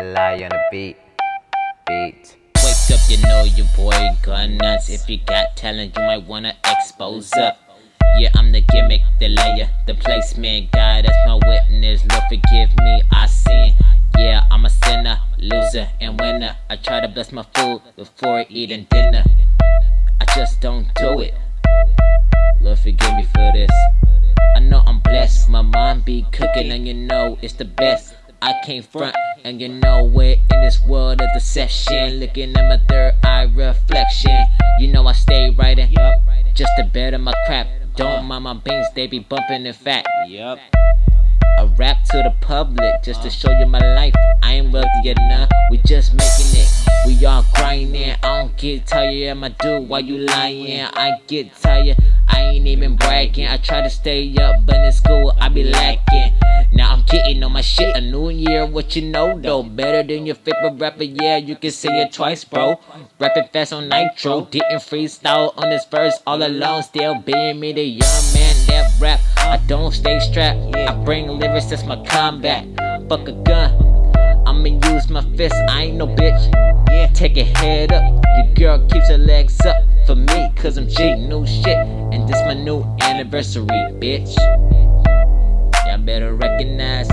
Lie on the beat. Beat. Wake up, you know your boy gone nuts. If you got talent, you might wanna expose up. Yeah, I'm the gimmick, the layer, the placement guy. That's my witness. Lord, forgive me, I sin. Yeah, I'm a sinner, loser, and winner. I try to bless my food before eating dinner. I just don't do it. Lord, forgive me for this. I know I'm blessed. My mom be cooking, and you know it's the best. I came front, and you know we're in this world of deception. Looking at my third eye reflection. You know I stay writing, just to better my crap. Don't mind my beans, they be bumping in fat. Yep. I rap to the public just to uh. show you my life. I ain't wealthy yet enough, we just making it. We all grinding. I don't get tired, I do why you lying? I get tired, I ain't even bragging. I try to stay up, but in school I be lacking. Now I'm getting on my shit. A new year, what you know though? Better than your favorite rapper, yeah, you can say it twice, bro. Rapping fast on nitro, didn't freestyle on this verse all alone. Still being me, the young man that rap. I don't stay strapped, I bring lyrics, that's my combat. Fuck a gun. I'ma use my fist, I ain't no bitch. Yeah, take a head up. Your girl keeps her legs up for me, cause I'm G, new shit. And this my new anniversary, bitch better recognize